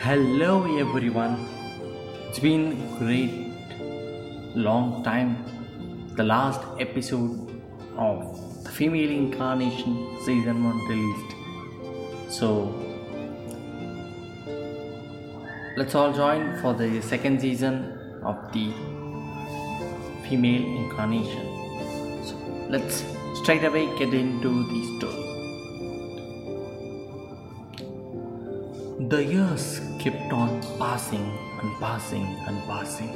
Hello everyone. It's been great long time. The last episode of the female incarnation season 1 released. So let's all join for the second season of the female incarnation. So let's straight away get into the story. The years kept on passing and passing and passing.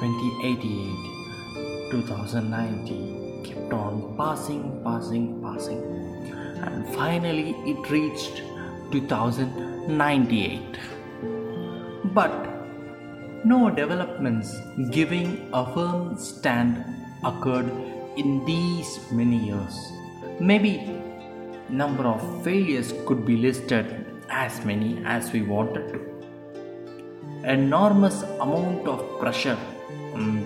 2088, 2090 kept on passing, passing, passing, and finally it reached 2098. But no developments giving a firm stand occurred in these many years. Maybe number of failures could be listed as many as we wanted to. Enormous amount of pressure on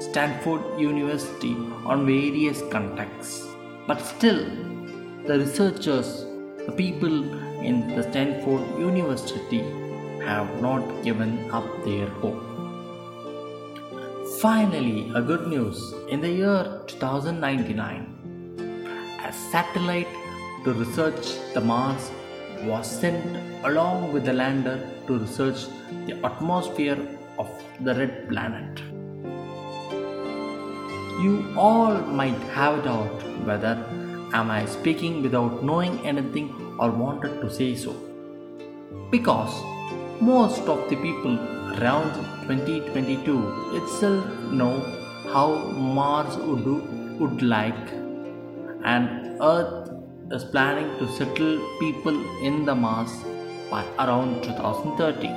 Stanford University on various contexts. But still, the researchers, the people in the Stanford University have not given up their hope. Finally, a good news in the year 2099, a satellite to research the Mars was sent along with the lander to research the atmosphere of the red planet. You all might have doubt whether am I speaking without knowing anything or wanted to say so. Because most of the people around 2022 itself know how Mars would, do, would like and Earth is planning to settle people in the Mars by around 2030.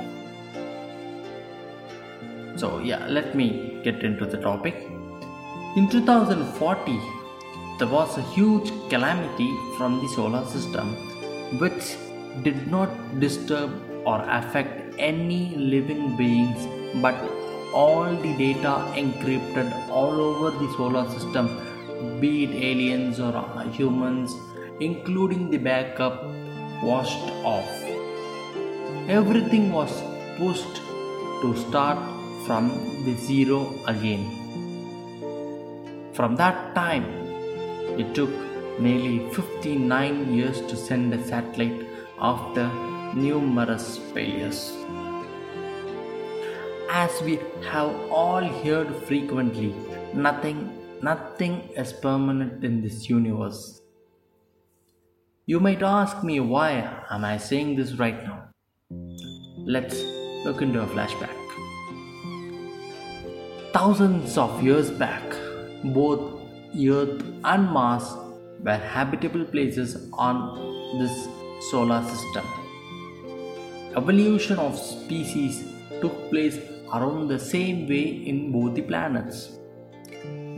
So, yeah, let me get into the topic. In 2040, there was a huge calamity from the solar system which did not disturb or affect any living beings but all the data encrypted all over the solar system be it aliens or humans including the backup, washed off. Everything was pushed to start from the zero again. From that time, it took nearly 59 years to send a satellite after numerous failures. As we have all heard frequently, nothing nothing is permanent in this universe. You might ask me why am I saying this right now? Let's look into a flashback. Thousands of years back, both Earth and Mars were habitable places on this solar system. Evolution of species took place around the same way in both the planets.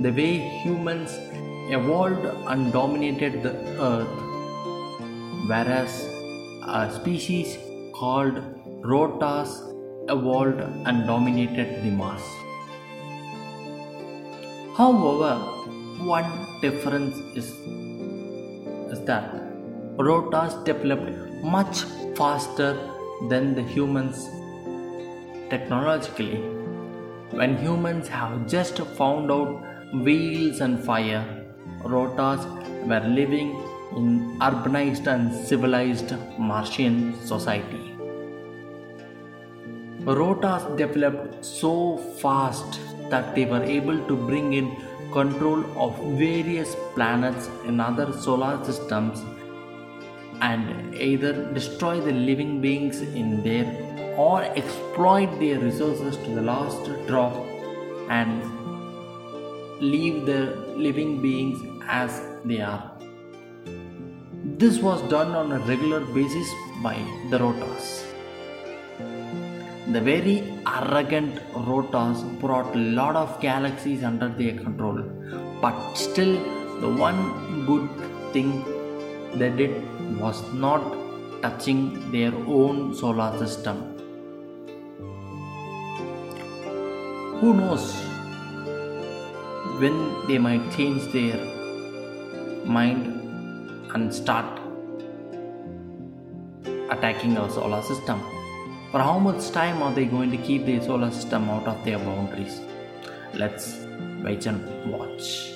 The way humans evolved and dominated the Earth whereas a species called Rotas evolved and dominated the Mars. However, one difference is, is that Rotas developed much faster than the humans technologically. When humans have just found out wheels and fire, Rotas were living in urbanized and civilized Martian society. Rotas developed so fast that they were able to bring in control of various planets in other solar systems and either destroy the living beings in there or exploit their resources to the last drop and leave the living beings as they are. This was done on a regular basis by the Rotas. The very arrogant Rotas brought a lot of galaxies under their control, but still, the one good thing they did was not touching their own solar system. Who knows when they might change their mind and start attacking our solar system. For how much time are they going to keep the solar system out of their boundaries? Let's wait and watch.